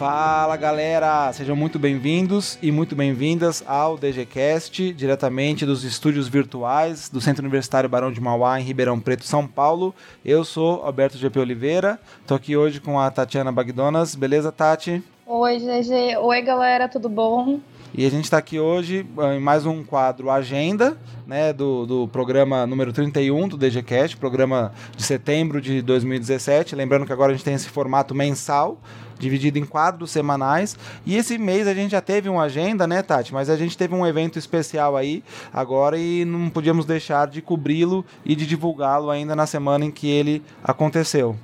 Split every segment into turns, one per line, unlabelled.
Fala galera, sejam muito bem-vindos e muito bem-vindas ao DGCast, diretamente dos estúdios virtuais do Centro Universitário Barão de Mauá, em Ribeirão Preto, São Paulo. Eu sou Alberto GP Oliveira, tô aqui hoje com a Tatiana Bagdonas. Beleza, Tati?
Oi, GG. Oi, galera, tudo bom?
E a gente está aqui hoje ah, em mais um quadro Agenda, né, do, do programa número 31 do DGCast, programa de setembro de 2017. Lembrando que agora a gente tem esse formato mensal, dividido em quadros semanais. E esse mês a gente já teve uma agenda, né, Tati? Mas a gente teve um evento especial aí agora e não podíamos deixar de cobri-lo e de divulgá-lo ainda na semana em que ele aconteceu.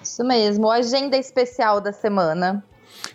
Isso mesmo, agenda especial da semana.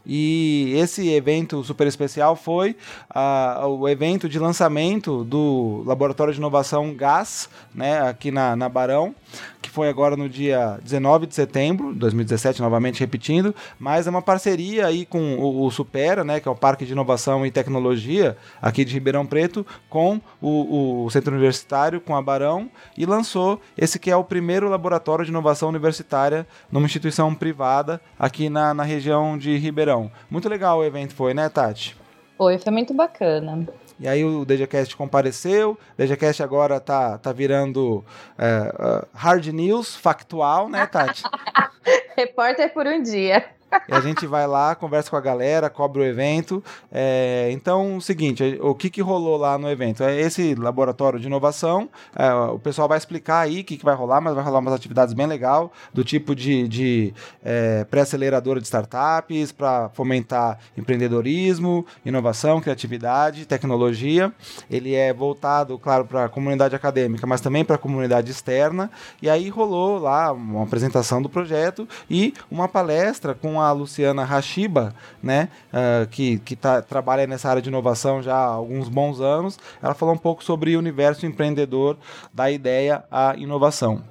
E esse evento super especial foi uh, o evento de lançamento do Laboratório de Inovação GAS, né, aqui na, na Barão, que foi agora no dia 19 de setembro de 2017, novamente repetindo, mas é uma parceria aí com o, o, Supera, né, que é o Parque de Inovação e Tecnologia aqui de Ribeirão Preto, com o, o Centro Universitário, com a Barão, e lançou esse que é o primeiro laboratório de inovação universitária numa instituição privada aqui na, na região de Ribeirão. Muito legal o evento foi, né, Tati?
Foi, foi muito bacana.
E aí o DGCast compareceu, o DGCast agora tá, tá virando é, hard news, factual, né, Tati?
Repórter por um dia.
E a gente vai lá, conversa com a galera, cobre o evento. É, então, o seguinte, o que, que rolou lá no evento? É esse laboratório de inovação. É, o pessoal vai explicar aí o que, que vai rolar, mas vai rolar umas atividades bem legal, do tipo de, de é, pré-aceleradora de startups, para fomentar empreendedorismo, inovação, criatividade, tecnologia. Ele é voltado, claro, para a comunidade acadêmica, mas também para a comunidade externa. E aí rolou lá uma apresentação do projeto e uma palestra com a Luciana Hashiba, né, uh, que, que tá, trabalha nessa área de inovação já há alguns bons anos. Ela falou um pouco sobre o universo empreendedor da ideia à inovação.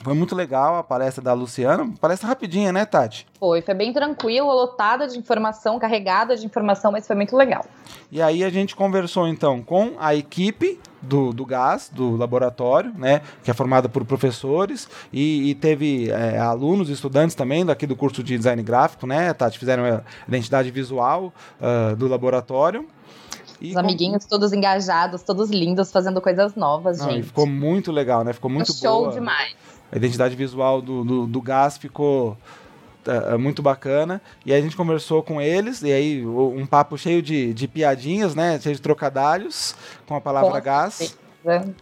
Foi muito legal a palestra da Luciana. Palestra rapidinha, né, Tati?
Foi, foi bem tranquilo, lotada de informação, carregada de informação, mas foi muito legal.
E aí a gente conversou então com a equipe do, do gás, do laboratório, né, que é formada por professores e, e teve é, alunos, estudantes também daqui do curso de design gráfico, né, Tati, fizeram a identidade visual uh, do laboratório.
E Os amiguinhos com... todos engajados, todos lindos, fazendo coisas novas, Não, gente.
ficou muito legal, né? Ficou muito
show
boa.
Show demais.
A identidade visual do, do, do gás ficou muito bacana. E aí a gente conversou com eles, e aí um papo cheio de, de piadinhas, né? Cheio de trocadalhos com a palavra gás.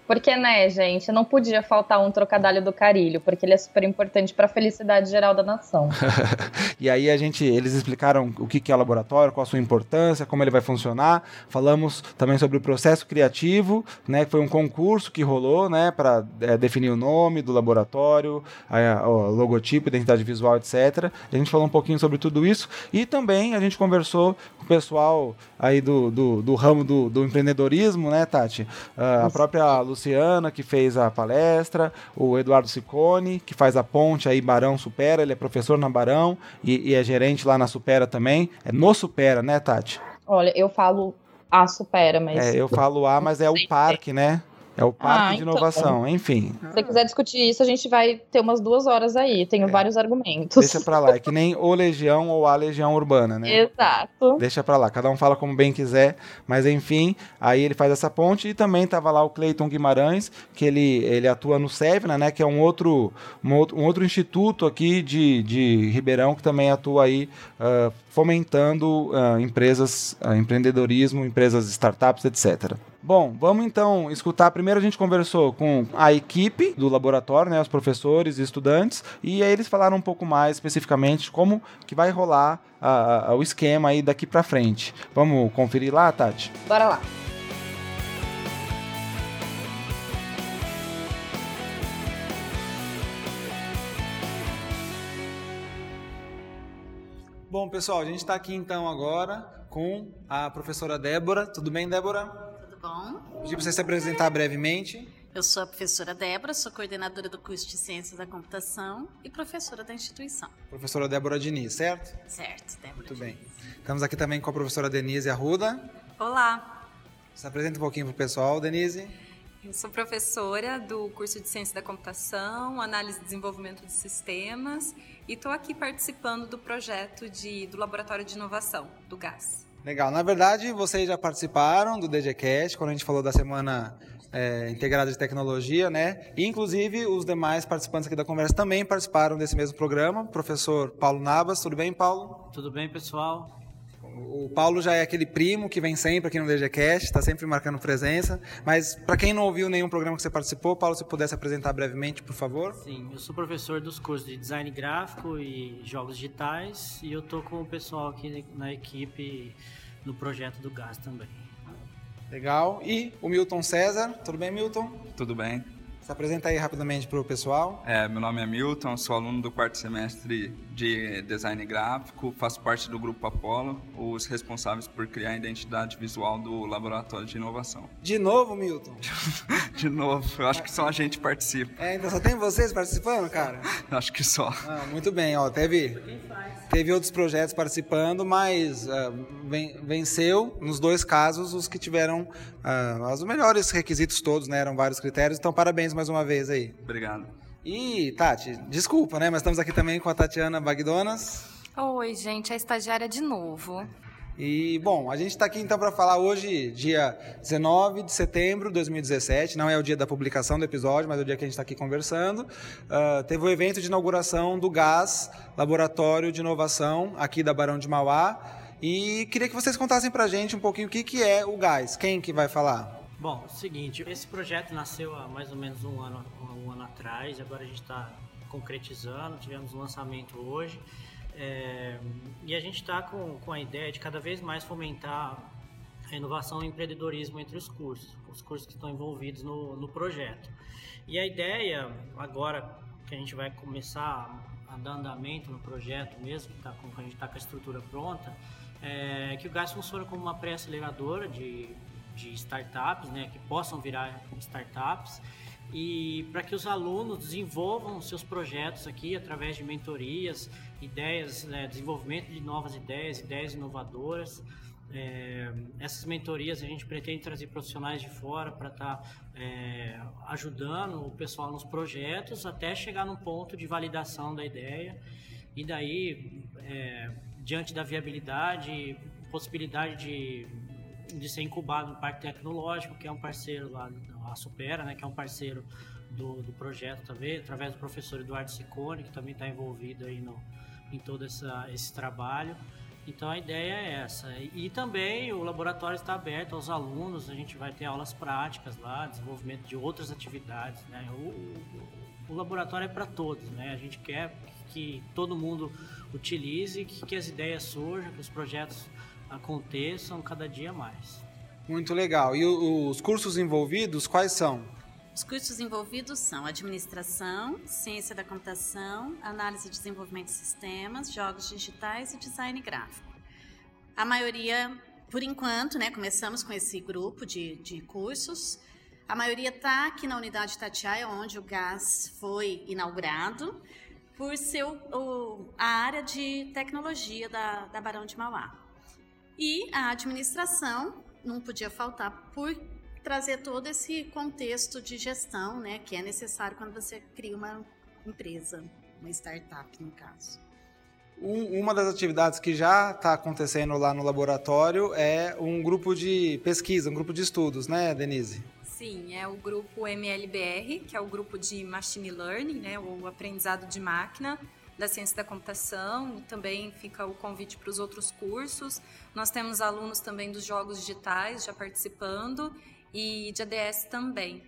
Porque, né, gente, não podia faltar um trocadilho do Carilho, porque ele é super importante para a felicidade geral da nação.
e aí a gente, eles explicaram o que é o laboratório, qual a sua importância, como ele vai funcionar. Falamos também sobre o processo criativo, né, que foi um concurso que rolou, né, para é, definir o nome do laboratório, a, o logotipo, identidade visual, etc. A gente falou um pouquinho sobre tudo isso e também a gente conversou com o pessoal aí do, do, do ramo do, do, empreendedorismo, né, Tati? Uh, a própria Luciana, que fez a palestra, o Eduardo Sicone, que faz a ponte aí Barão Supera, ele é professor na Barão e, e é gerente lá na Supera também. É no Supera, né, Tati?
Olha, eu falo a Supera, mas.
É, eu falo A, mas é o parque, né? É o Parque ah, de então. Inovação, enfim.
Se você quiser discutir isso, a gente vai ter umas duas horas aí. Tenho é. vários argumentos.
Deixa pra lá. É que nem o Legião ou a Legião Urbana, né?
Exato.
Deixa pra lá. Cada um fala como bem quiser. Mas enfim, aí ele faz essa ponte. E também tava lá o Cleiton Guimarães, que ele, ele atua no SEVNA, né? Que é um outro, um outro, um outro instituto aqui de, de Ribeirão que também atua aí uh, fomentando uh, empresas, uh, empreendedorismo, empresas startups, etc. Bom, vamos então escutar. Primeiro a gente conversou com a equipe do laboratório, né, os professores e estudantes, e aí eles falaram um pouco mais especificamente como que vai rolar uh, o esquema aí daqui para frente. Vamos conferir lá, Tati?
Bora lá.
Bom, pessoal, a gente está aqui então agora com a professora Débora. Tudo bem, Débora?
bom?
Pedir para você se apresentar brevemente.
Eu sou a professora Débora, sou coordenadora do curso de Ciências da Computação e professora da instituição.
Professora Débora Diniz, certo?
Certo, Débora
Muito
Diniz.
bem. Estamos aqui também com a professora Denise Arruda.
Olá.
Se apresenta um pouquinho para o pessoal, Denise.
Eu sou professora do curso de Ciência da Computação, Análise e Desenvolvimento de Sistemas e estou aqui participando do projeto de, do Laboratório de Inovação, do GAS.
Legal. Na verdade, vocês já participaram do DGCast, quando a gente falou da Semana é, Integrada de Tecnologia, né? E, inclusive, os demais participantes aqui da conversa também participaram desse mesmo programa. Professor Paulo Nabas, tudo bem, Paulo?
Tudo bem, pessoal.
O Paulo já é aquele primo que vem sempre aqui no DGCast, está sempre marcando presença. Mas, para quem não ouviu nenhum programa que você participou, Paulo, se pudesse apresentar brevemente, por favor.
Sim, eu sou professor dos cursos de Design Gráfico e Jogos Digitais e eu estou com o pessoal aqui na equipe no projeto do GAS também.
Legal. E o Milton César, tudo bem, Milton?
Tudo bem.
Se apresenta aí rapidamente para o pessoal.
É, meu nome é Milton, sou aluno do quarto semestre de design gráfico, faço parte do grupo Apollo, os responsáveis por criar a identidade visual do laboratório de inovação.
De novo, Milton?
de novo, eu acho que só a gente participa.
É, então só tem vocês participando, cara?
acho que só.
Ah, muito bem, ó, teve, teve outros projetos participando, mas uh, venceu, nos dois casos, os que tiveram uh, os melhores requisitos todos, né? Eram vários critérios, então parabéns mais uma vez aí.
Obrigado.
E, Tati, desculpa, né? Mas estamos aqui também com a Tatiana Bagdonas.
Oi, gente, a estagiária de novo.
E, bom, a gente está aqui então para falar hoje, dia 19 de setembro de 2017. Não é o dia da publicação do episódio, mas é o dia que a gente está aqui conversando. Uh, teve o evento de inauguração do GAS, Laboratório de Inovação, aqui da Barão de Mauá. E queria que vocês contassem para a gente um pouquinho o que, que é o GAS. Quem que vai falar?
Bom, é o seguinte, esse projeto nasceu há mais ou menos um ano, um ano atrás, agora a gente está concretizando, tivemos um lançamento hoje, é, e a gente está com, com a ideia de cada vez mais fomentar a inovação e empreendedorismo entre os cursos, os cursos que estão envolvidos no, no projeto. E a ideia, agora que a gente vai começar a dar andamento no projeto mesmo, que, tá com, a gente está com a estrutura pronta, é que o GAS funciona como uma pré-aceleradora de de startups, né, que possam virar startups e para que os alunos desenvolvam seus projetos aqui através de mentorias, ideias, né, desenvolvimento de novas ideias, ideias inovadoras. É, essas mentorias a gente pretende trazer profissionais de fora para estar tá, é, ajudando o pessoal nos projetos até chegar num ponto de validação da ideia e daí é, diante da viabilidade, possibilidade de de ser incubado no Parque Tecnológico, que é um parceiro lá, a Supera, né, que é um parceiro do, do projeto também, através do professor Eduardo Sicone, que também está envolvido aí no, em todo essa, esse trabalho. Então a ideia é essa. E também o laboratório está aberto aos alunos, a gente vai ter aulas práticas lá, desenvolvimento de outras atividades. Né? O, o, o laboratório é para todos, né? a gente quer que todo mundo utilize, que, que as ideias surjam, que os projetos aconteçam cada dia mais.
Muito legal. E os cursos envolvidos, quais são?
Os cursos envolvidos são administração, ciência da computação, análise e desenvolvimento de sistemas, jogos digitais e design gráfico. A maioria, por enquanto, né, começamos com esse grupo de, de cursos. A maioria está aqui na unidade Tatiaia, onde o GAS foi inaugurado, por ser o, o, a área de tecnologia da, da Barão de Mauá. E a administração não podia faltar por trazer todo esse contexto de gestão, né, que é necessário quando você cria uma empresa, uma startup no caso.
uma das atividades que já está acontecendo lá no laboratório é um grupo de pesquisa, um grupo de estudos, né, Denise?
Sim, é o grupo MLBR, que é o grupo de Machine Learning, né, o aprendizado de máquina, da ciência da computação, também fica o convite para os outros cursos. Nós temos alunos também dos jogos digitais já participando e de ADS também.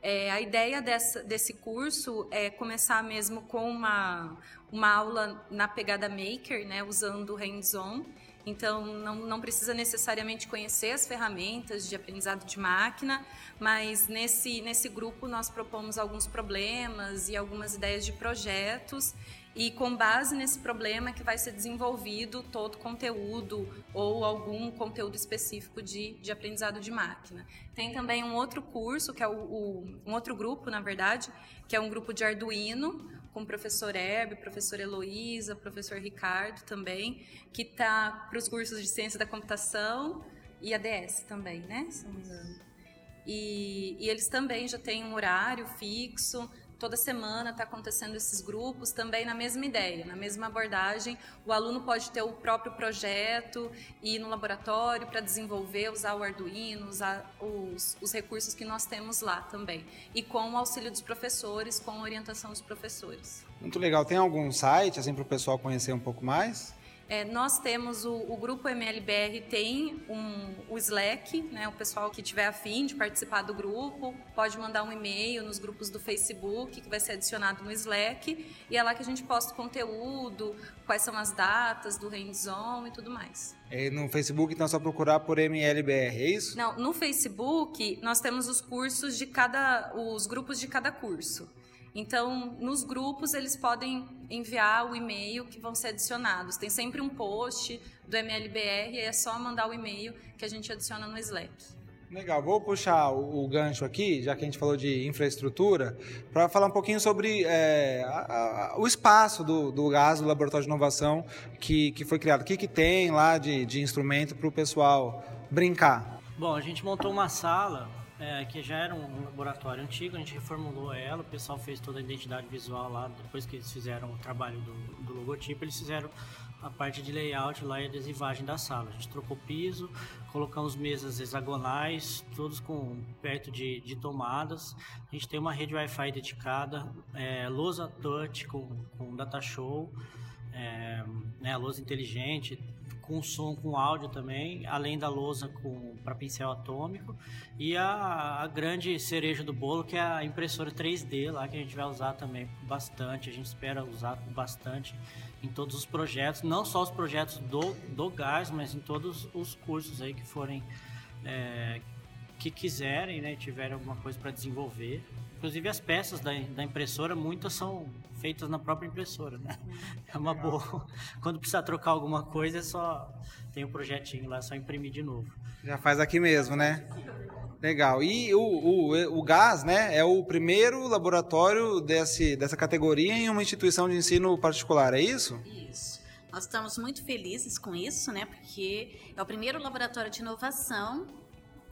É, a ideia dessa, desse curso é começar mesmo com uma, uma aula na pegada maker, né, usando hands-on. Então, não, não precisa necessariamente conhecer as ferramentas de aprendizado de máquina, mas nesse, nesse grupo nós propomos alguns problemas e algumas ideias de projetos e com base nesse problema que vai ser desenvolvido todo conteúdo ou algum conteúdo específico de, de aprendizado de máquina. Tem também um outro curso, que é o, o, um outro grupo, na verdade, que é um grupo de Arduino, com o professor Herb, professor Heloísa, professor Ricardo também, que está para os cursos de ciência da computação e ADS também, né? Se não me engano. E, e eles também já têm um horário fixo, toda semana está acontecendo esses grupos também na mesma ideia, na mesma abordagem. O aluno pode ter o próprio projeto, ir no laboratório para desenvolver, usar o Arduino, usar os, os recursos que nós temos lá também. E com o auxílio dos professores, com a orientação dos professores.
Muito legal. Tem algum site assim para o pessoal conhecer um pouco mais?
É, nós temos o, o, grupo MLBR tem um, o Slack, né? O pessoal que tiver afim de participar do grupo pode mandar um e-mail nos grupos do Facebook que vai ser adicionado no Slack e é lá que a gente posta o conteúdo, quais são as datas do hands-on e tudo mais.
É no Facebook então é só procurar por MLBR, é isso?
Não, no Facebook nós temos os cursos de cada, os grupos de cada curso. Então, nos grupos, eles podem enviar o e-mail que vão ser adicionados. Tem sempre um post do MLBR e é só mandar o e-mail que a gente adiciona no Slack.
Legal, vou puxar o, o, gancho aqui, já que a gente falou de infraestrutura, para falar um pouquinho sobre é, a, a, o espaço do, do GAS, do Laboratório de Inovação, que, que foi criado. O que, que tem lá de, de instrumento para o pessoal brincar?
Bom, a gente montou uma sala é, que já era um laboratório antigo, a gente reformulou ela, o pessoal fez toda a identidade visual lá, depois que eles fizeram o trabalho do, do logotipo, eles fizeram a parte de layout lá e adesivagem da sala. A gente trocou piso, colocamos mesas hexagonais, todos com perto de, de tomadas. A gente tem uma rede Wi-Fi dedicada, é, lousa touch com, com data show, é, né, lousa inteligente, com som com áudio também, além da lousa para pincel atômico e a, a, grande cereja do bolo que é a impressora 3D lá que a gente vai usar também bastante, a gente espera usar bastante em todos os projetos, não só os projetos do, do gás, mas em todos os cursos aí que forem é, que quiserem, né, tiverem alguma coisa para desenvolver. Inclusive as peças da, da impressora, muitas são feitas na própria impressora, né? É uma boa. Quando precisar trocar alguma coisa, é só tem um projetinho lá, é só imprimir de novo.
Já faz aqui mesmo, né? Legal. E o, o, o GAS, né, é o primeiro laboratório desse, dessa categoria em uma instituição de ensino particular, é isso?
Isso. Nós estamos muito felizes com isso, né, porque é o primeiro laboratório de inovação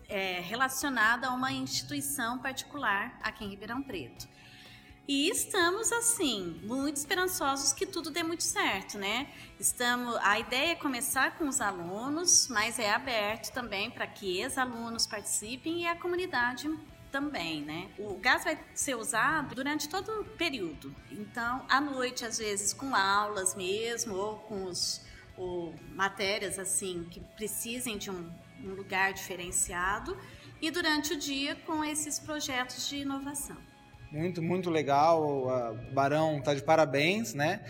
é, relacionada a uma instituição particular aqui em Ribeirão Preto. E estamos assim, muito esperançosos que tudo dê muito certo, né? Estamos, a ideia é começar com os alunos, mas é aberto também para que ex-alunos participem e a comunidade também, né? O gás vai ser usado durante todo o período. Então, à noite, às vezes, com aulas mesmo, ou com os, ou matérias assim que precisem de um um lugar diferenciado e durante o dia com esses projetos de inovação.
Muito, muito legal. O Barão está de parabéns, né?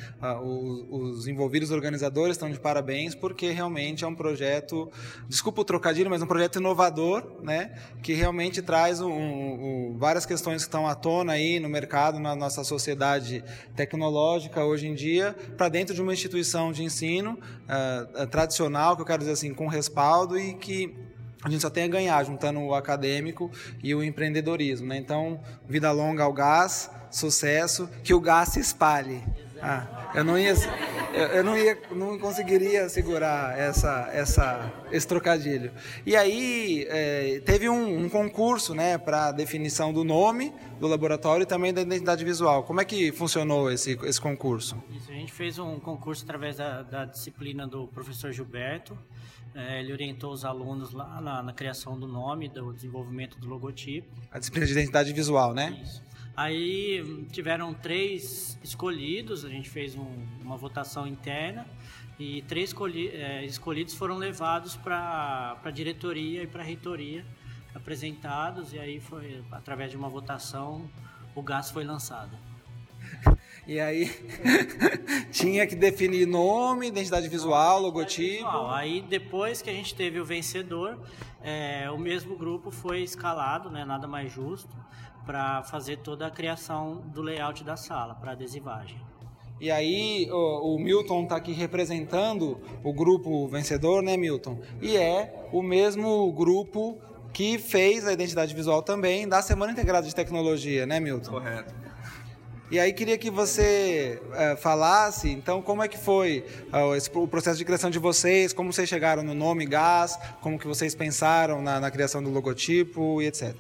Os, os, envolvidos organizadores estão de parabéns porque realmente é um projeto, desculpa o trocadilho, mas um projeto inovador, né? Que realmente traz um, um, várias questões que estão à tona aí no mercado, na nossa sociedade tecnológica hoje em dia, para dentro de uma instituição de ensino uh, tradicional, que eu quero dizer assim, com respaldo e que a gente só tem a ganhar juntando o acadêmico e o empreendedorismo. Né? Então, vida longa ao gás, sucesso, que o gás se espalhe. Ah, eu não ia, eu não ia, não conseguiria segurar essa, essa, esse trocadilho. E aí é, teve um, um, concurso, né, para definição do nome do laboratório e também da identidade visual. Como é que funcionou esse, esse concurso?
Isso, a gente fez um concurso através da, da disciplina do professor Gilberto. É, ele orientou os alunos lá na, na, criação do nome, do desenvolvimento do logotipo.
A disciplina de identidade visual, né?
Isso. Aí tiveram três escolhidos, a gente fez um, uma votação interna e três escolhi, é, escolhidos foram levados para a diretoria e para a reitoria, apresentados, e aí foi, através de uma votação, o gás foi lançado.
E aí tinha que definir nome, identidade visual, logotipo. Visual.
Aí depois que a gente teve o vencedor, é, o mesmo grupo foi escalado, né, nada mais justo, para fazer toda a criação do layout da sala, para adesivagem.
E aí o, o Milton está aqui representando o grupo vencedor, né, Milton? E é o mesmo grupo que fez a identidade visual também da Semana Integrada de Tecnologia, né, Milton?
Correto.
E aí queria que você uh, falasse, então, como é que foi uh, esse, o processo de criação de vocês, como vocês chegaram no nome GAS, como que vocês pensaram na, na criação do logotipo e etc.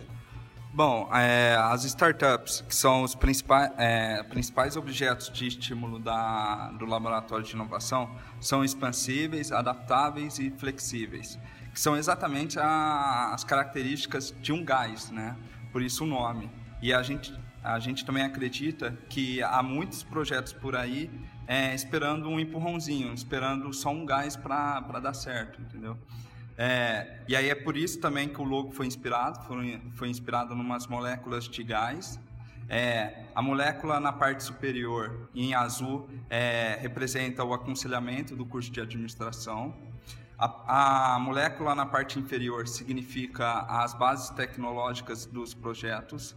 Bom, é, as startups, que são os principais, é, principais objetos de estímulo da, do laboratório de inovação, são expansíveis, adaptáveis e flexíveis, que são exatamente a, as características de um gás, né? por isso o nome. E a gente, a gente também acredita que há muitos projetos por aí é, esperando um empurrãozinho, esperando só um gás para dar certo, entendeu? É, e aí é por isso também que o logo foi inspirado, foi, foi inspirado em umas moléculas de gás. É, a molécula na parte superior, em azul, é, representa o aconselhamento do curso de administração. A, a, molécula na parte inferior significa as bases tecnológicas dos projetos.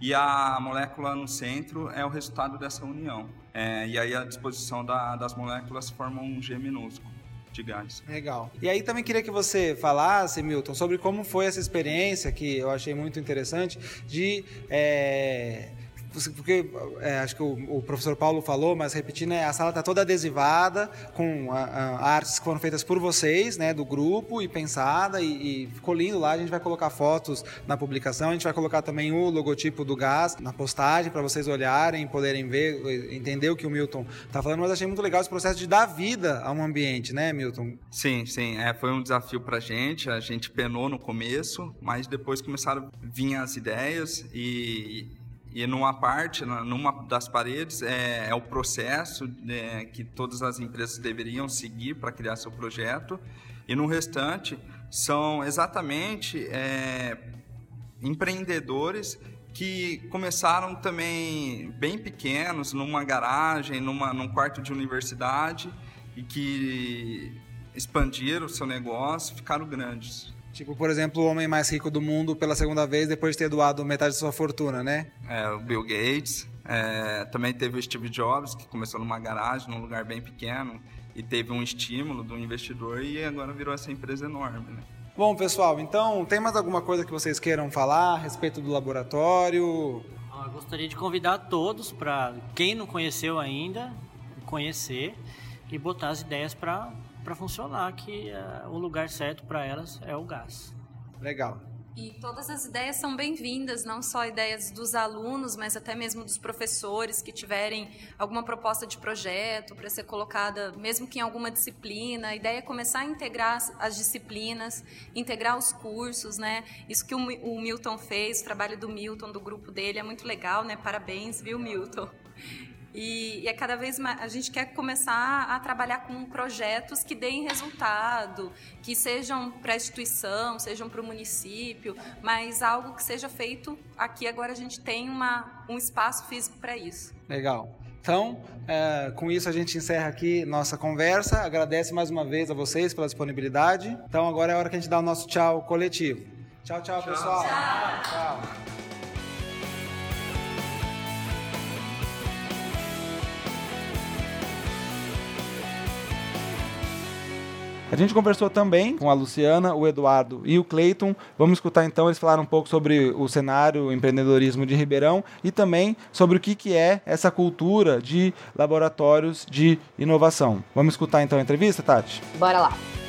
E a molécula no centro é o resultado dessa união. É, e aí a disposição da, das moléculas forma um G minúsculo de gás.
Legal. E aí também queria que você falasse, Milton, sobre como foi essa experiência que eu achei muito interessante de é, porque é, acho que o, o, professor Paulo falou, mas repetindo, né, a sala está toda adesivada com a, a, artes que foram feitas por vocês, né, do grupo e pensada e, e, ficou lindo lá. A gente vai colocar fotos na publicação, a gente vai colocar também o logotipo do gás na postagem para vocês olharem, poderem ver, entender o que o Milton está falando. Mas achei muito legal esse processo de dar vida a um ambiente, né, Milton?
Sim, sim, é, foi um desafio para a gente. A gente penou no começo, mas depois começaram a vir as ideias e e numa parte, numa das paredes, é, é o processo né, que todas as empresas deveriam seguir para criar seu projeto. E no restante, são exatamente é, empreendedores que começaram também bem pequenos, numa garagem, numa, num quarto de universidade, e que expandiram o seu negócio, ficaram grandes.
Tipo, por exemplo, o homem mais rico do mundo pela segunda vez depois de ter doado metade de sua fortuna, né?
É, o Bill Gates. É, também teve o Steve Jobs, que começou numa garagem, num lugar bem pequeno, e teve um estímulo do investidor e agora virou essa empresa enorme, né?
Bom, pessoal, então, tem mais alguma coisa que vocês queiram falar a respeito do laboratório?
Eu gostaria de convidar todos para, quem não conheceu ainda, conhecer e botar as ideias para para funcionar, que uh, o lugar certo para elas é o gás.
Legal.
E todas as ideias são bem-vindas, não só ideias dos alunos, mas até mesmo dos professores que tiverem alguma proposta de projeto para ser colocada, mesmo que em alguma disciplina. A ideia é começar a integrar as disciplinas, integrar os cursos, né? Isso que o Milton fez, o trabalho do Milton, do grupo dele, é muito legal, né? Parabéns, viu, Milton? E, e é cada vez mais a gente quer começar a trabalhar com projetos que deem resultado, que sejam para a instituição, sejam para o município, mas algo que seja feito aqui. Agora a gente tem uma, um espaço físico para isso.
Legal. Então, é, com isso a gente encerra aqui nossa conversa. Agradece mais uma vez a vocês pela disponibilidade. Então agora é a hora que a gente dá o nosso tchau coletivo. Tchau, tchau, tchau. pessoal. tchau. tchau. A gente conversou também com a Luciana, o Eduardo e o Cleiton. Vamos escutar então, eles falaram um pouco sobre o cenário o empreendedorismo de Ribeirão e também sobre o que, que é essa cultura de laboratórios de inovação. Vamos escutar então a entrevista, Tati?
Bora lá.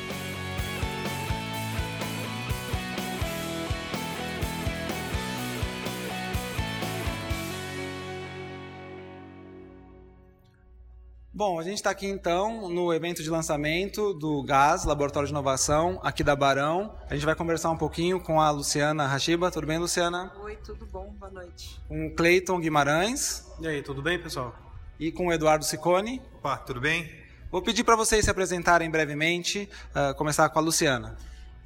Bom, a gente está aqui então no evento de lançamento do GAS, Laboratório de Inovação, aqui da Barão. A gente vai conversar um pouquinho com a Luciana Rashiba. Tudo bem, Luciana?
Oi, tudo bom? Boa noite.
Com o Cleiton Guimarães.
E aí, tudo bem, pessoal?
E com o Eduardo Sicone.
Opa, tudo bem?
Vou pedir para vocês se apresentarem brevemente, uh, começar com a Luciana.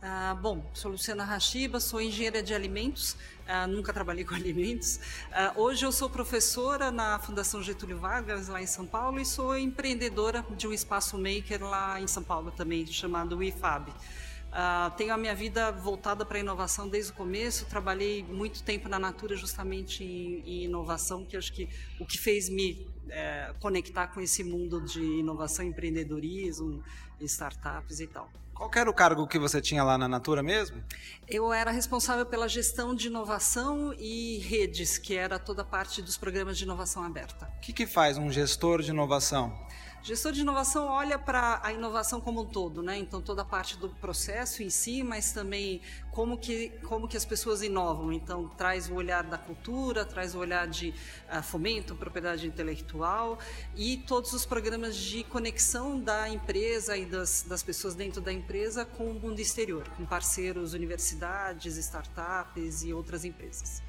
Ah, bom, sou Luciana Rashiba, sou engenheira de alimentos, ah, nunca trabalhei com alimentos. Ah, hoje eu sou professora na Fundação Getúlio Vargas, lá em São Paulo, e sou empreendedora de um espaço maker lá em São Paulo também, chamado IFAB. Uh, tenho a minha vida voltada para a inovação desde o começo. Trabalhei muito tempo na Natura justamente em, em inovação, que acho que o que fez me é, conectar com esse mundo de inovação, empreendedorismo, startups e tal.
Qual era o cargo que você tinha lá na Natura mesmo?
Eu era responsável pela gestão de inovação e redes, que era toda a parte dos programas de inovação aberta.
O que, que faz um gestor de inovação?
Gestor de inovação olha para a inovação como um todo, né? Então toda a parte do processo em si, mas também como que como que as pessoas inovam. Então traz o olhar da cultura, traz o olhar de uh, fomento, propriedade intelectual e todos os programas de conexão da empresa e das, das pessoas dentro da empresa com o mundo exterior, com parceiros, universidades, startups e outras empresas.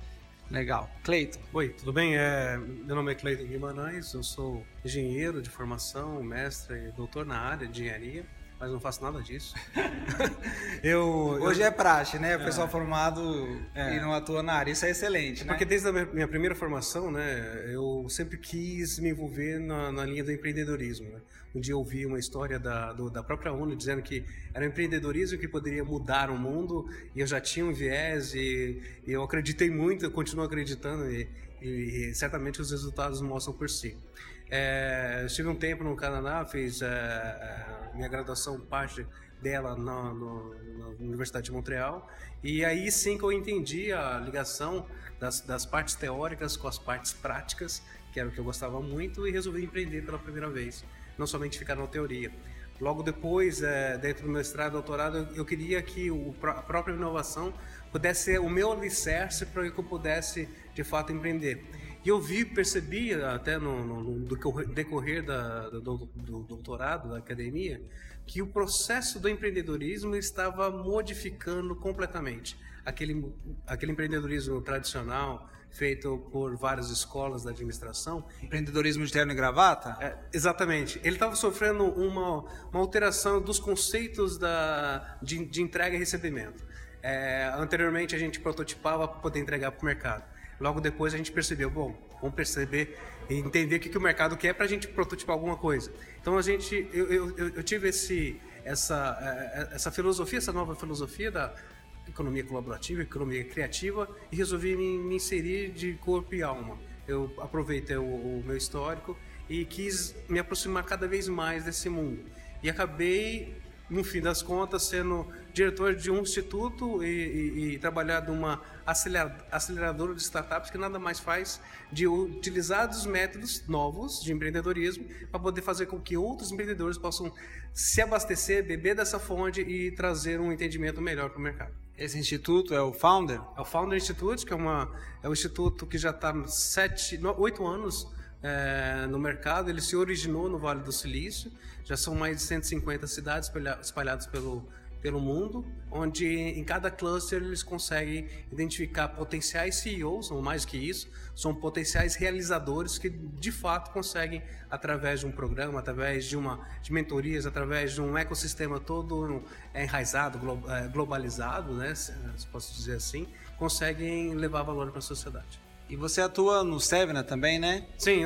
Legal. Cleiton.
Oi, tudo bem? É, meu nome é Cleiton Guimarães, eu sou engenheiro de formação, mestre e doutor na área de engenharia, mas não faço nada disso.
eu, Hoje eu... é praxe, né? O pessoal é. formado é. e não atua na área, isso é excelente, né?
Porque desde a minha primeira formação, né, eu sempre quis me envolver na, na linha do empreendedorismo, né? Um dia eu ouvi uma história da, do, da própria ONU dizendo que era o empreendedorismo que poderia mudar o mundo e eu já tinha um viés e, e eu acreditei muito, eu continuo acreditando e, e certamente os resultados mostram por si. É, estive um tempo no Canadá, fiz é, é minha graduação, parte dela na, no, na, Universidade de Montreal, e aí sim que eu entendi a ligação das, das partes teóricas com as partes práticas, que era o que eu gostava muito, e resolvi empreender pela primeira vez não somente ficar na teoria. Logo depois, é, dentro do mestrado e doutorado, eu queria que o, a própria inovação pudesse ser o meu alicerce para que eu pudesse, de fato, empreender. E eu vi, percebi até no, no, no decorrer da, do, do, doutorado, da academia, que o processo do empreendedorismo estava modificando completamente. Aquele, aquele empreendedorismo tradicional, feito por várias escolas da administração.
Empreendedorismo de terno e gravata?
É, exatamente. Ele estava sofrendo uma, uma alteração dos conceitos da, de, de entrega e recebimento. É, anteriormente a gente prototipava para poder entregar para o mercado. Logo depois a gente percebeu, bom, vamos perceber e entender o que, que o mercado quer para a gente prototipar alguma coisa. Então a gente, eu, eu, eu tive esse, essa, é, essa filosofia, essa nova filosofia da, economia colaborativa, economia criativa e resolvi me, me inserir de corpo e alma. Eu aproveitei o, o, meu histórico e quis me aproximar cada vez mais desse mundo. E acabei, no fim das contas, sendo diretor de um instituto e, e, e trabalhar numa aceleradora de startups que nada mais faz de utilizar os métodos novos de empreendedorismo para poder fazer com que outros empreendedores possam se abastecer, beber dessa fonte e trazer um entendimento melhor para o mercado.
Esse instituto é o Founder?
É o Founder Institute, que é, uma, é um instituto que já está sete, oito anos é, no mercado. Ele se originou no Vale do Silício. Já são mais de 150 cidades espalhadas pelo, pelo mundo, onde em cada cluster eles conseguem identificar potenciais CEOs, ou mais que isso, são potenciais realizadores que de fato conseguem, através de um programa, através de uma de mentorias, através de um ecossistema todo enraizado, é, globalizado, né, se posso dizer assim, conseguem levar valor para a sociedade.
E você atua no Sevna também, né?
Sim,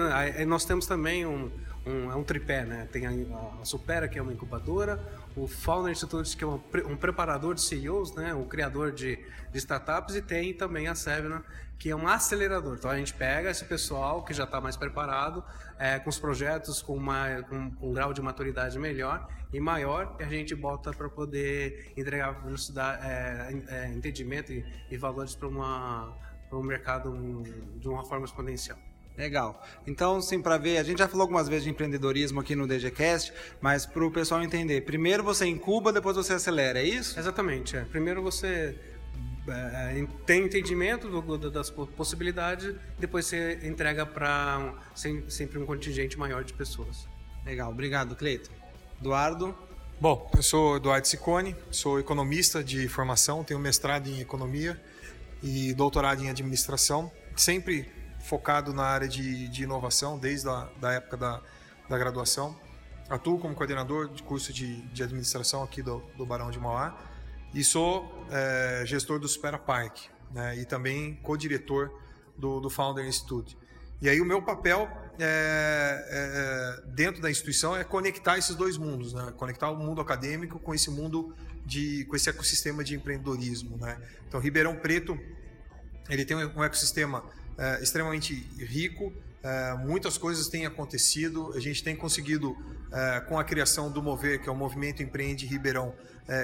nós temos também um, um, é um tripé, né? Tem a, a Supera, que é uma incubadora, o Founder Institute, que é um, um preparador de CEOs, né? um criador de, de, startups, e tem também a Sevna, que é um acelerador. Então a gente pega esse pessoal que já está mais preparado, é, com os projetos com, uma, com, com, um grau de maturidade melhor e maior, e a gente bota para poder entregar velocidade, é, é, entendimento e, e valores para um mercado de uma forma exponencial.
Legal. Então, sim, para ver, a gente já falou algumas vezes de empreendedorismo aqui no DGCast, mas para o pessoal entender, primeiro você incuba, depois você acelera, é isso?
Exatamente. É. Primeiro você é, tem entendimento do, do, das possibilidades, depois você entrega para um, sempre um contingente maior de pessoas.
Legal, obrigado, Cleito. Eduardo?
Bom, eu sou Eduardo Ciccone, sou economista de formação, tenho mestrado em economia e doutorado em administração. Sempre focado na área de, de inovação desde a da época da, da graduação. Atuo como coordenador de curso de, de administração aqui do, do Barão de Mauá e sou é, gestor do Supera Park né, e também co-diretor do, do Founder Institute. E aí o meu papel é, é, dentro da instituição é conectar esses dois mundos, né? conectar o mundo acadêmico com esse mundo de, com esse ecossistema de empreendedorismo. Né? Então Ribeirão Preto ele tem um ecossistema é, extremamente rico. É, muitas coisas têm acontecido. A gente tem conseguido, é, com a criação do Mover, que é o Movimento Empreende Ribeirão,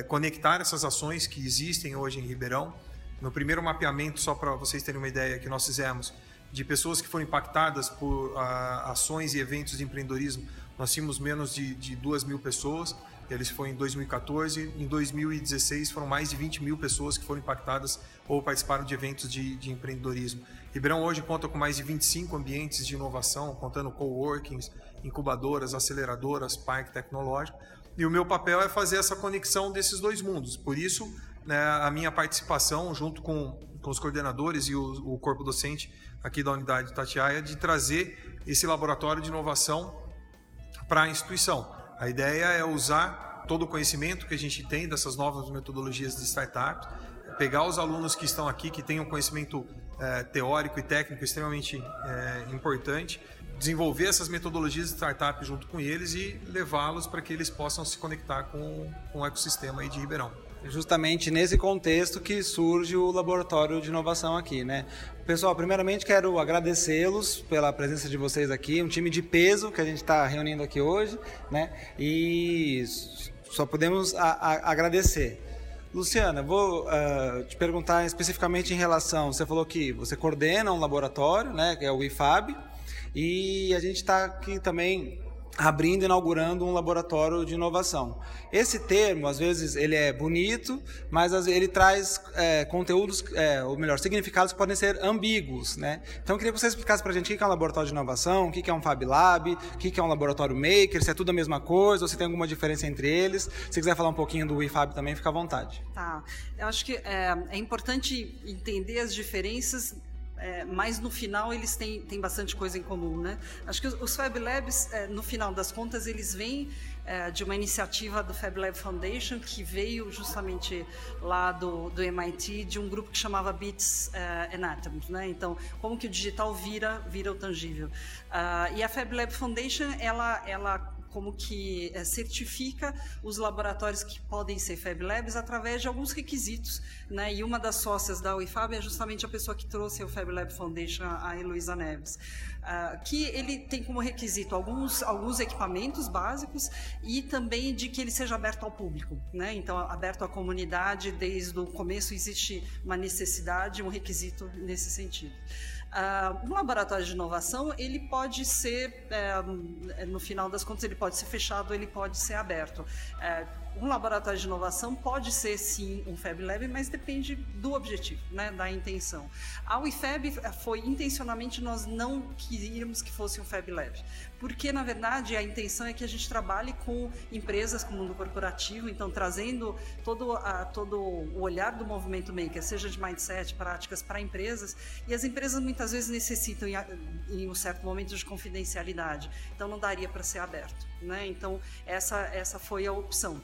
conectar essas ações que existem hoje em Ribeirão. No primeiro mapeamento, só para vocês terem uma ideia, que nós fizemos de pessoas que foram impactadas por ações e eventos de empreendedorismo, nós tínhamos menos de, de 2 mil pessoas, eles foi em 2014, em 2016 foram mais de 20 mil pessoas que foram impactadas ou participaram de eventos de, de empreendedorismo. Ribeirão hoje conta com mais de 25 ambientes de inovação, contando coworkings, incubadoras, aceleradoras, parque tecnológico. E o meu papel é fazer essa conexão desses dois mundos. Por isso, né, a minha participação, junto com, com os coordenadores e o, o corpo docente aqui da unidade Tatiaia, de trazer esse laboratório de inovação para a instituição. A ideia é usar todo o conhecimento que a gente tem dessas novas metodologias de startup, pegar os alunos que estão aqui, que têm um conhecimento é, teórico e técnico extremamente é, importante, desenvolver essas metodologias de startup junto com eles e levá-los para que eles possam se conectar com, com o ecossistema aí de Ribeirão.
Justamente nesse contexto que surge o laboratório de inovação aqui, né? Pessoal, primeiramente quero agradecê-los pela presença de vocês aqui, um time de peso que a gente está reunindo aqui hoje, né? E só podemos a, a, agradecer. Luciana, vou uh, te perguntar especificamente em relação. Você falou que você coordena um laboratório, né, que é o IFAB, e a gente está aqui também abrindo, inaugurando um laboratório de inovação. Esse termo, às vezes, ele é bonito, mas ele traz é, conteúdos, é, ou melhor, significados que podem ser ambíguos, né? Então, eu queria que você explicasse para a gente o que é um laboratório de inovação, o que é um Fab Lab, o que é um laboratório maker, se é tudo a mesma coisa, ou se tem alguma diferença entre eles. Se quiser falar um pouquinho do IFAB também, fica à vontade.
Tá. Eu acho que é, é importante entender as diferenças é, mas no final eles têm, têm bastante coisa em comum, né? Acho que os, Fab Labs, é, no final das contas, eles vêm é, de uma iniciativa do Fab Lab Foundation que veio justamente lá do, do MIT de um grupo que chamava Bits uh, and Atoms, né? Então, como que o digital vira vira o tangível? Uh, e a Fab Lab Foundation, ela ela como que é, certifica os laboratórios que podem ser Fab Labs através de alguns requisitos, né? E uma das sócias da UIFAB é justamente a pessoa que trouxe o Fab Lab Foundation, a Heloísa Neves, uh, que ele tem como requisito alguns alguns equipamentos básicos e também de que ele seja aberto ao público, né? Então aberto à comunidade desde o começo existe uma necessidade, um requisito nesse sentido. Uh, um laboratório de inovação, ele pode ser, é, no final das contas, ele pode ser fechado, ele pode ser aberto. É, um laboratório de inovação pode ser sim um Fab Lab, mas depende do objetivo, né, da intenção. A UIFAB foi intencionalmente nós não queríamos que fosse um Fab Lab, porque na verdade a intenção é que a gente trabalhe com empresas com o mundo corporativo, então trazendo todo, a, todo o olhar do movimento maker, seja de mindset, práticas para empresas, e as empresas muitas vezes necessitam em, um certo momento de confidencialidade, então não daria para ser aberto, né? Então essa essa foi a opção.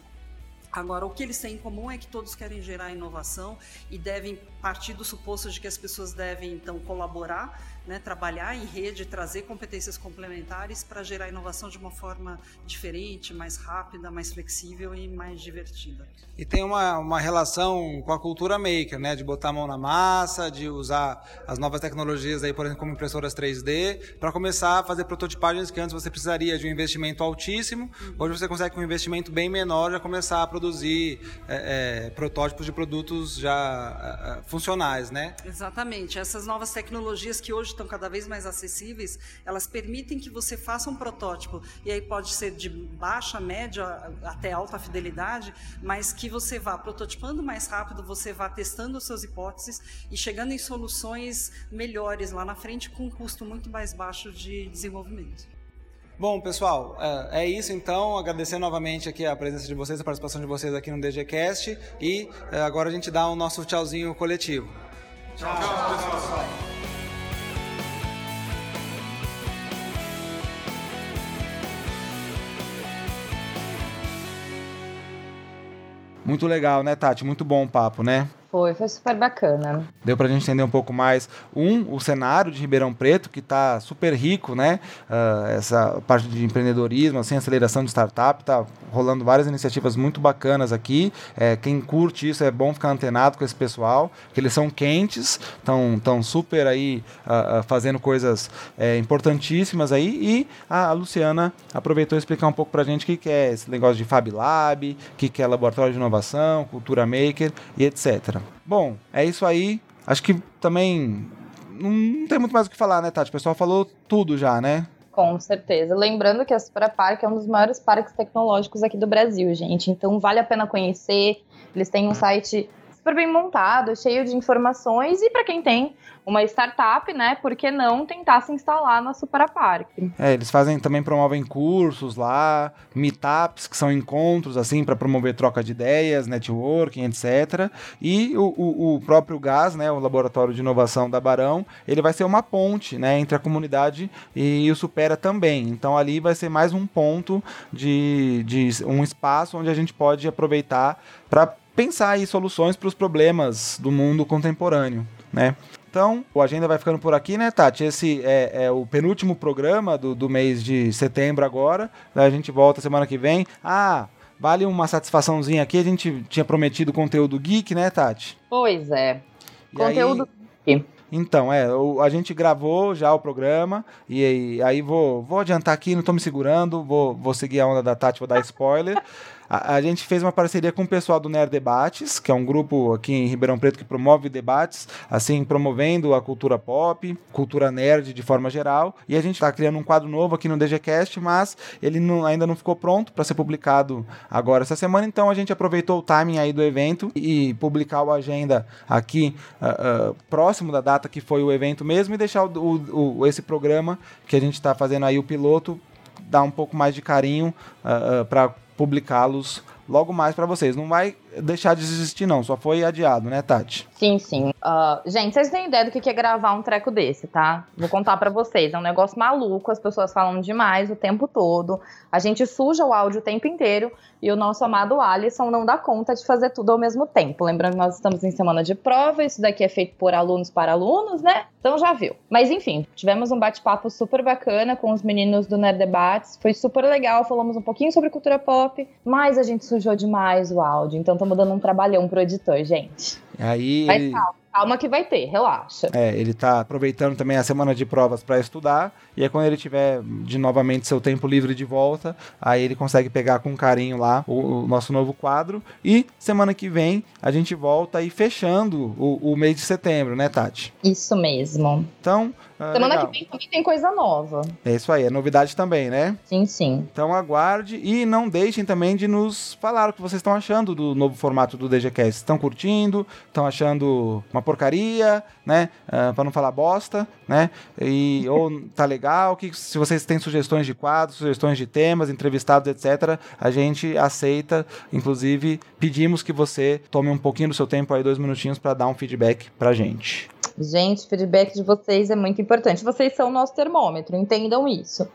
Agora, o que eles têm em comum é que todos querem gerar inovação e devem partir do suposto de que as pessoas devem, então, colaborar né, trabalhar em rede, trazer competências complementares para gerar inovação de uma forma diferente, mais rápida, mais flexível e mais divertida.
E tem uma, uma relação com a cultura maker, né, de botar a mão na massa, de usar as novas tecnologias, aí, por exemplo, como impressoras 3D, para começar a fazer prototipagens que antes você precisaria de um investimento altíssimo, uhum. hoje você consegue com um investimento bem menor já começar a produzir é, é, protótipos de produtos já é, funcionais, né?
Exatamente. Essas novas tecnologias que hoje estão cada vez mais acessíveis, elas permitem que você faça um protótipo, e aí pode ser de baixa, média até alta fidelidade, mas que você vá prototipando mais rápido, você vá testando suas hipóteses e chegando em soluções melhores lá na frente com um custo muito mais baixo de desenvolvimento.
Bom, pessoal, é, é isso então. Agradecer novamente aqui a presença de vocês, a participação de vocês aqui no DGCast. E é, agora a gente dá o nosso tchauzinho coletivo.
Tchau, tchau pessoal.
Muito legal, né, Tati? Muito bom o papo, né?
Foi, foi super bacana.
Deu para a gente entender um pouco mais, um, o cenário de Ribeirão Preto, que está super rico, né? Uh, essa parte de empreendedorismo, assim, aceleração de startup, tá rolando várias iniciativas muito bacanas aqui. É, quem curte isso é bom ficar antenado com esse pessoal, que eles são quentes, estão tão super aí uh, fazendo coisas é, importantíssimas aí. E a, a Luciana aproveitou explicar um pouco para a gente o que, que é esse negócio de Fab Lab, o que, que é laboratório de inovação, cultura maker e etc. Bom, é isso aí. Acho que também não tem muito mais o que falar, né, Tati? O pessoal falou tudo já, né?
Com certeza. Lembrando que a Supra Park é um dos maiores parques tecnológicos aqui do Brasil, gente. Então vale a pena conhecer. Eles têm um site super bem montado, cheio de informações. E para quem tem uma startup, né, por que não tentar se instalar na Superapark?
É, eles fazem também promovem cursos lá, meetups, que são encontros assim para promover troca de ideias, networking, etc. E o, o, o, próprio GAS, né, o Laboratório de Inovação da Barão, ele vai ser uma ponte, né, entre a comunidade e o Supera também. Então ali vai ser mais um ponto de, de um espaço onde a gente pode aproveitar para pensar aí soluções para os problemas do mundo contemporâneo, né? Então, o Agenda vai ficando por aqui, né, Tati? Esse é, é o penúltimo programa do, do mês de setembro agora. A gente volta semana que vem. Ah, vale uma satisfaçãozinha aqui. A gente tinha prometido conteúdo geek, né, Tati?
Pois é. E conteúdo aí... geek.
Então, é, a gente gravou já o programa e, aí vou, vou adiantar aqui, não tô me segurando, vou, vou seguir a onda da Tati, vou dar spoiler. A, a, gente fez uma parceria com o pessoal do Nerd Debates, que é um grupo aqui em Ribeirão Preto que promove debates, assim, promovendo a cultura pop, cultura nerd de forma geral. E a gente está criando um quadro novo aqui no DGCast, mas ele não, ainda não ficou pronto para ser publicado agora essa semana, então a gente aproveitou o timing aí do evento e publicar o agenda aqui uh, uh, próximo da data que foi o evento mesmo e deixar o, o, o esse programa que a gente está fazendo aí, o piloto, dar um pouco mais de carinho uh, para publicá-los logo mais para vocês. Não vai deixar de existir, não. Só foi adiado, né, Tati?
Sim, sim. Uh, gente, vocês têm ideia do que é gravar um treco desse, tá? Vou contar para vocês. É um negócio maluco, as pessoas falam demais o tempo todo. A gente suja o áudio o tempo inteiro e o nosso amado Alisson não dá conta de fazer tudo ao mesmo tempo. Lembrando que nós estamos em semana de prova, isso daqui é feito por alunos para alunos, né? Então já viu. Mas enfim, tivemos um bate-papo super bacana com os meninos do Nerd Debates. Foi super legal, falamos um pouquinho sobre cultura pop, mas a gente sujou demais o áudio. Então estamos dando um trabalhão pro editor, gente.
Aí
Mas calma, calma que vai ter, relaxa.
É, ele tá aproveitando também a semana de provas para estudar, e aí quando ele tiver de novamente seu tempo livre de volta, aí ele consegue pegar com carinho lá o, o nosso novo quadro. E semana que vem a gente volta aí fechando o, o mês de setembro, né, Tati?
Isso mesmo.
Então,
ah, Semana legal. que vem também tem coisa nova.
É isso aí, é novidade também, né?
Sim, sim.
Então aguarde e não deixem também de nos falar o que vocês estão achando do novo formato do DGCast. Estão curtindo? Estão achando uma porcaria, né? Uh, ah, para não falar bosta, né? E, ou tá legal? Que, se vocês têm sugestões de quadros, sugestões de temas, entrevistados, etc., a gente aceita. Inclusive, pedimos que você tome um pouquinho do seu tempo aí, dois minutinhos, para dar um feedback pra gente.
Gente, feedback de vocês é muito importante. Vocês são o nosso termômetro, entendam isso.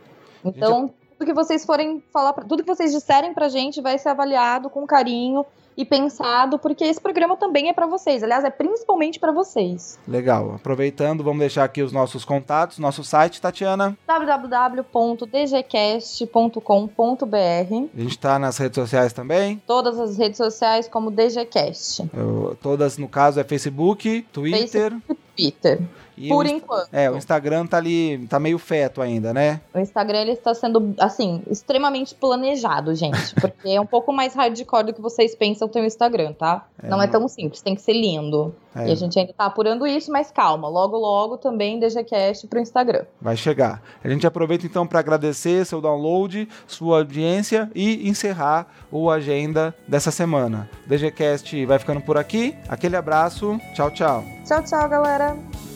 Então, tudo que vocês forem falar, tudo que vocês disserem pra gente vai ser avaliado com carinho e pensado, porque esse programa também é para vocês. Aliás, é principalmente para vocês.
Legal. Aproveitando, vamos deixar aqui os nossos contatos, nosso site, Tatiana.
www.dgcast.com.br.
A gente está nas redes sociais também.
Todas as redes sociais como DGCast.
Eu, todas, no caso, é Facebook, Twitter.
Facebook, Twitter. E Por
o,
enquanto.
É, o Instagram tá ali, tá meio feto ainda, né?
O Instagram ele está sendo, assim, extremamente planejado, gente. Porque é um pouco mais hardcore do que vocês pensam ter o Instagram, tá? É, não é tão simples, tem que ser lindo. É. E a gente ainda tá apurando isso, mas calma, logo logo também DGCast pro Instagram.
Vai chegar. A gente aproveita então para agradecer seu download, sua audiência e encerrar o agenda dessa semana. DGCast vai ficando por aqui. Aquele abraço. Tchau, tchau.
Tchau, tchau, galera.